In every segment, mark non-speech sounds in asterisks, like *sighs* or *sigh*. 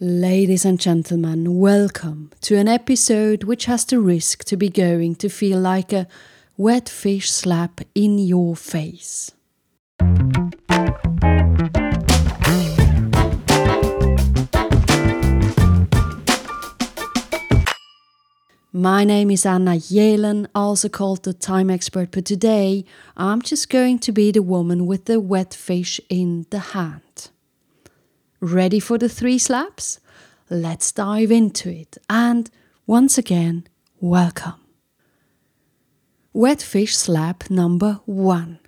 Ladies and gentlemen, welcome to an episode which has the risk to be going to feel like a wet fish slap in your face. My name is Anna Yelen, also called the time expert, but today I'm just going to be the woman with the wet fish in the hand. Ready for the three slaps? Let's dive into it. And once again, welcome. Wet fish slap number one.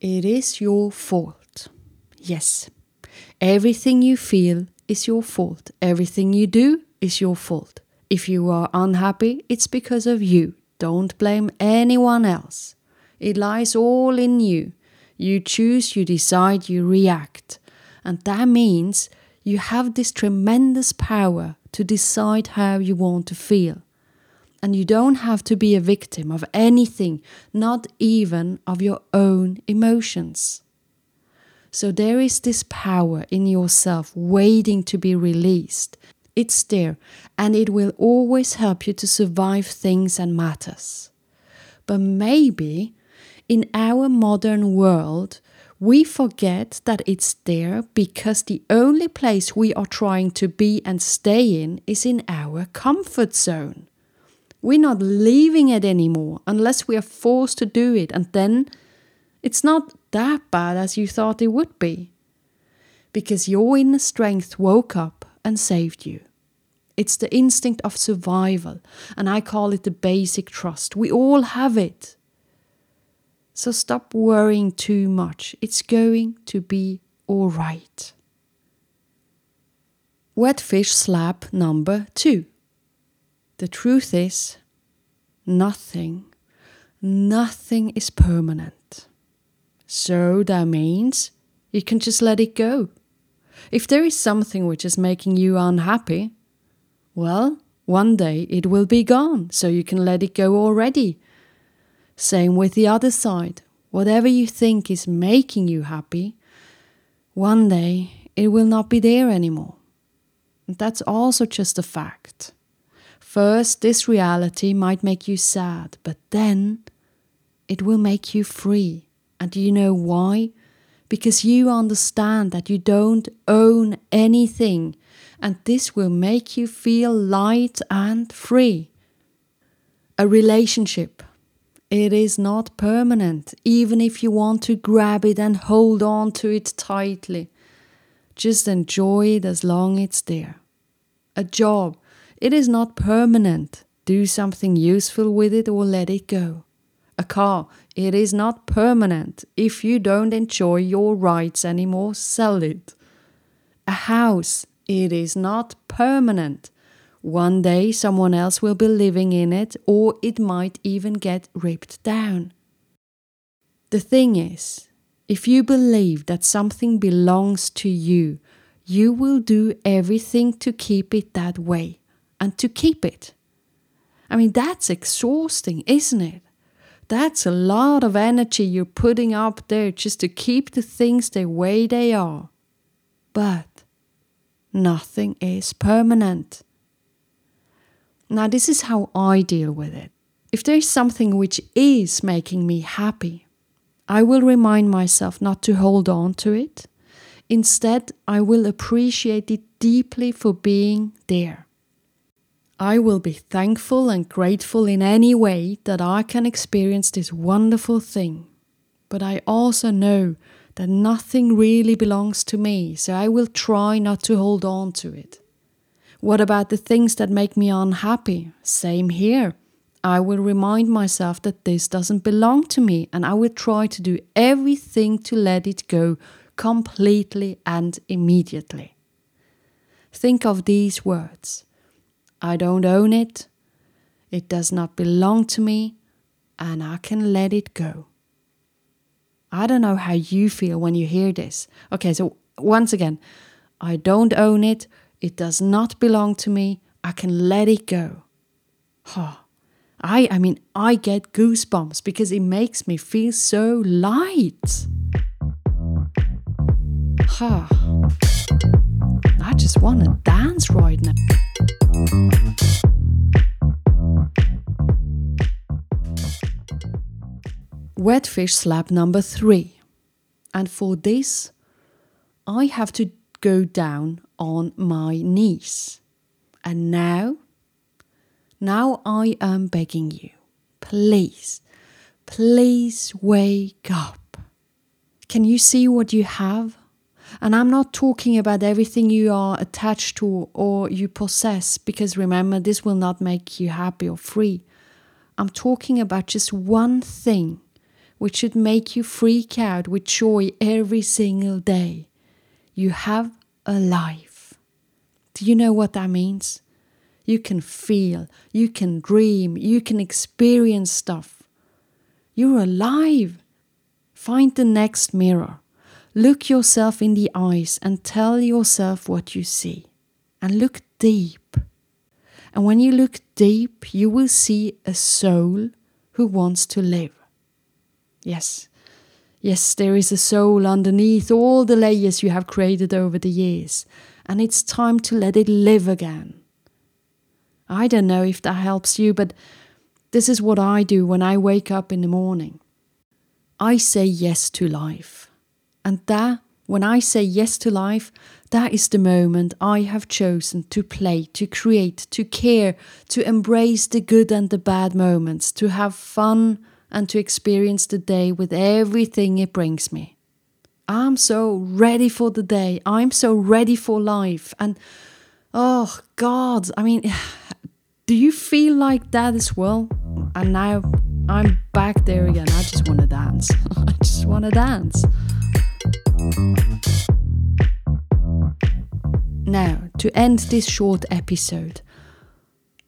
It is your fault. Yes, everything you feel is your fault. Everything you do is your fault. If you are unhappy, it's because of you. Don't blame anyone else. It lies all in you. You choose, you decide, you react. And that means you have this tremendous power to decide how you want to feel. And you don't have to be a victim of anything, not even of your own emotions. So there is this power in yourself waiting to be released. It's there, and it will always help you to survive things and matters. But maybe in our modern world, we forget that it's there because the only place we are trying to be and stay in is in our comfort zone. We're not leaving it anymore unless we are forced to do it, and then it's not that bad as you thought it would be. Because your inner strength woke up and saved you. It's the instinct of survival, and I call it the basic trust. We all have it. So stop worrying too much. It's going to be all right. Wet fish slap number two. The truth is, nothing, nothing is permanent. So that means you can just let it go. If there is something which is making you unhappy, well, one day it will be gone, so you can let it go already same with the other side. Whatever you think is making you happy, one day it will not be there anymore. That's also just a fact. First, this reality might make you sad, but then it will make you free. And do you know why? Because you understand that you don't own anything, and this will make you feel light and free. A relationship it is not permanent, even if you want to grab it and hold on to it tightly. Just enjoy it as long it's there. A job, it is not permanent. Do something useful with it or let it go. A car, it is not permanent. If you don't enjoy your rides anymore, sell it. A house, it is not permanent. One day someone else will be living in it, or it might even get ripped down. The thing is, if you believe that something belongs to you, you will do everything to keep it that way and to keep it. I mean, that's exhausting, isn't it? That's a lot of energy you're putting up there just to keep the things the way they are. But nothing is permanent. Now, this is how I deal with it. If there is something which is making me happy, I will remind myself not to hold on to it. Instead, I will appreciate it deeply for being there. I will be thankful and grateful in any way that I can experience this wonderful thing. But I also know that nothing really belongs to me, so I will try not to hold on to it. What about the things that make me unhappy? Same here. I will remind myself that this doesn't belong to me and I will try to do everything to let it go completely and immediately. Think of these words I don't own it, it does not belong to me, and I can let it go. I don't know how you feel when you hear this. Okay, so once again, I don't own it, it does not belong to me. I can let it go. Huh. I I mean I get goosebumps because it makes me feel so light. Huh. I just want to dance right now. Wet fish slap number three. And for this, I have to go down on my knees. And now, now I am begging you, please, please wake up. Can you see what you have? And I'm not talking about everything you are attached to or you possess, because remember, this will not make you happy or free. I'm talking about just one thing which should make you freak out with joy every single day. You have a life. Do you know what that means? You can feel, you can dream, you can experience stuff. You're alive. Find the next mirror. Look yourself in the eyes and tell yourself what you see. And look deep. And when you look deep, you will see a soul who wants to live. Yes. Yes, there is a soul underneath all the layers you have created over the years, and it's time to let it live again. I don't know if that helps you, but this is what I do when I wake up in the morning. I say yes to life. And that, when I say yes to life, that is the moment I have chosen to play, to create, to care, to embrace the good and the bad moments, to have fun and to experience the day with everything it brings me. I'm so ready for the day. I'm so ready for life. And oh God, I mean, *sighs* do you feel like that as well? And now I'm back there again. I just want to dance. *laughs* I just want to dance. Now, to end this short episode,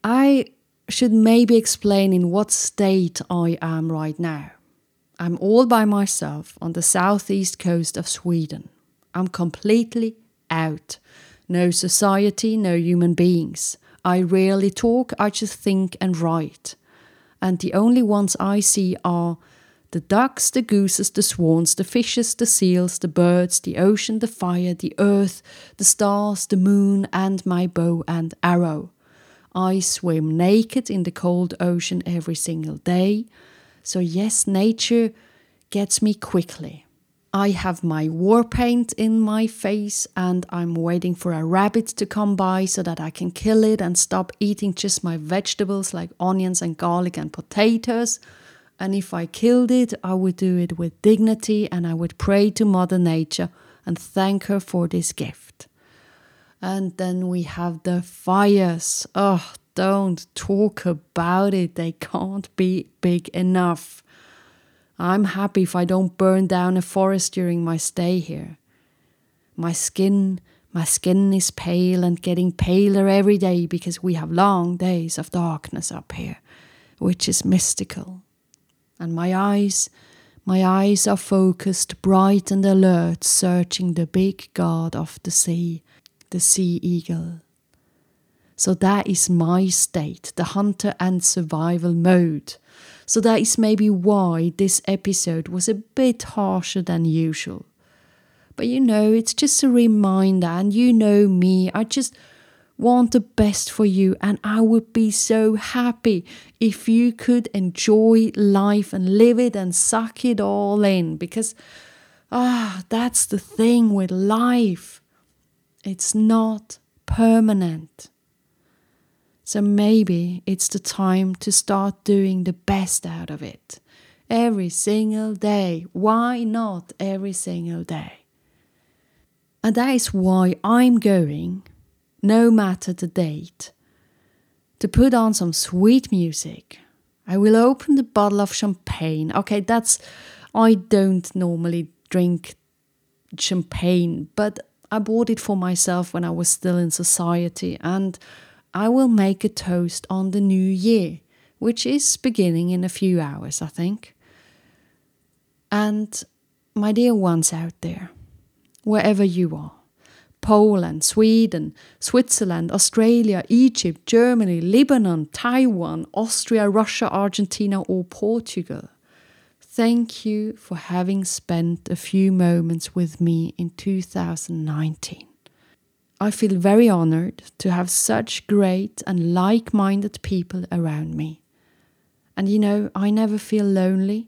I should maybe explain in what state I am right now. I'm all by myself on the southeast coast of Sweden. I'm completely out. No society, no human beings. I rarely talk, I just think and write. And the only ones I see are the ducks, the gooses, the swans, the fishes, the seals, the birds, the ocean, the fire, the earth, the stars, the moon, and my bow and arrow. I swim naked in the cold ocean every single day. So, yes, nature gets me quickly. I have my war paint in my face and I'm waiting for a rabbit to come by so that I can kill it and stop eating just my vegetables like onions and garlic and potatoes. And if I killed it, I would do it with dignity and I would pray to Mother Nature and thank her for this gift. And then we have the fires. Oh, don't talk about it. They can't be big enough. I'm happy if I don't burn down a forest during my stay here. My skin, my skin is pale and getting paler every day because we have long days of darkness up here, which is mystical. And my eyes, my eyes are focused, bright and alert, searching the big god of the sea the sea eagle. So that is my state, the hunter and survival mode. So that is maybe why this episode was a bit harsher than usual. But you know, it's just a reminder, and you know me, I just want the best for you, and I would be so happy if you could enjoy life and live it and suck it all in because, ah, that's the thing with life. It's not permanent. So maybe it's the time to start doing the best out of it. Every single day. Why not every single day? And that is why I'm going, no matter the date, to put on some sweet music. I will open the bottle of champagne. Okay, that's, I don't normally drink champagne, but I bought it for myself when I was still in society, and I will make a toast on the new year, which is beginning in a few hours, I think. And my dear ones out there, wherever you are, Poland, Sweden, Switzerland, Australia, Egypt, Germany, Lebanon, Taiwan, Austria, Russia, Argentina, or Portugal. Thank you for having spent a few moments with me in 2019. I feel very honored to have such great and like minded people around me. And you know, I never feel lonely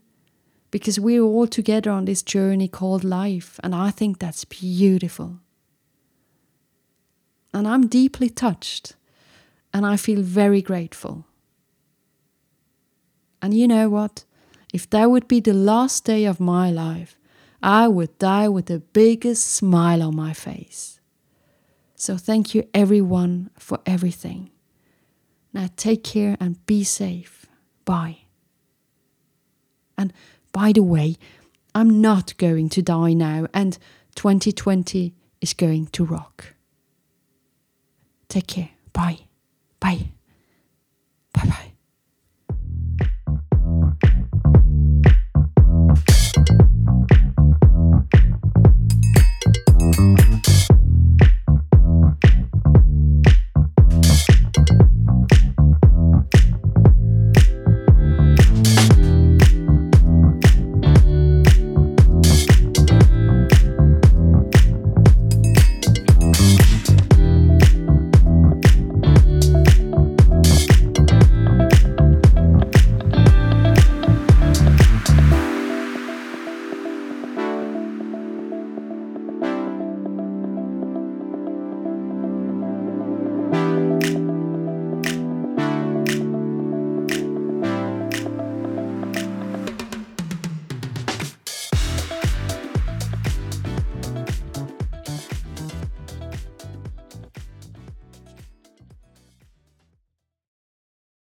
because we're all together on this journey called life, and I think that's beautiful. And I'm deeply touched, and I feel very grateful. And you know what? If that would be the last day of my life, I would die with the biggest smile on my face. So thank you, everyone, for everything. Now take care and be safe. Bye. And by the way, I'm not going to die now, and 2020 is going to rock. Take care. Bye. Bye. Bye. Bye.